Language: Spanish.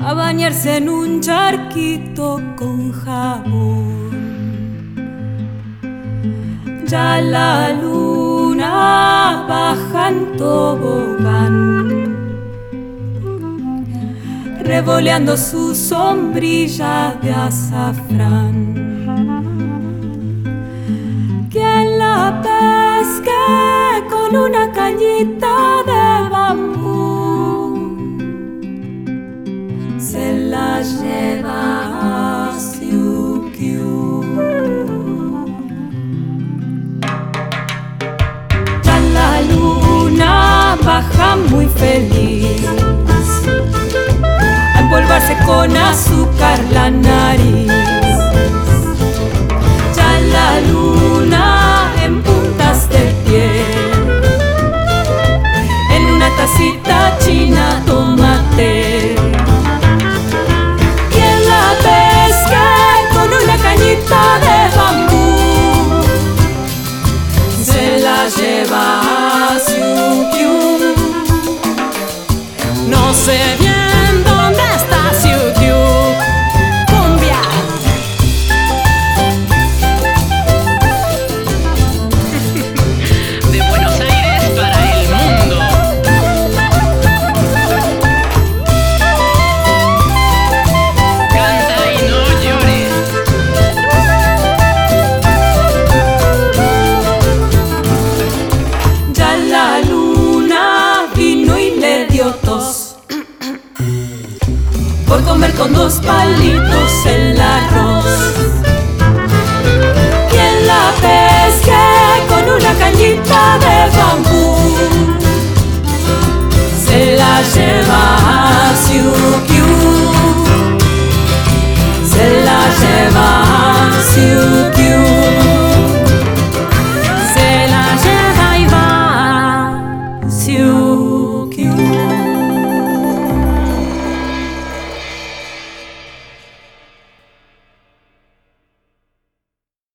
a bañarse en un charquito con jabón. Ya la luna baja en tobogán, revoleando su sombrilla de azafrán. Quien la pesque con una cañita muy feliz a empolvarse con azúcar la nariz. por comer con dos palitos el arroz.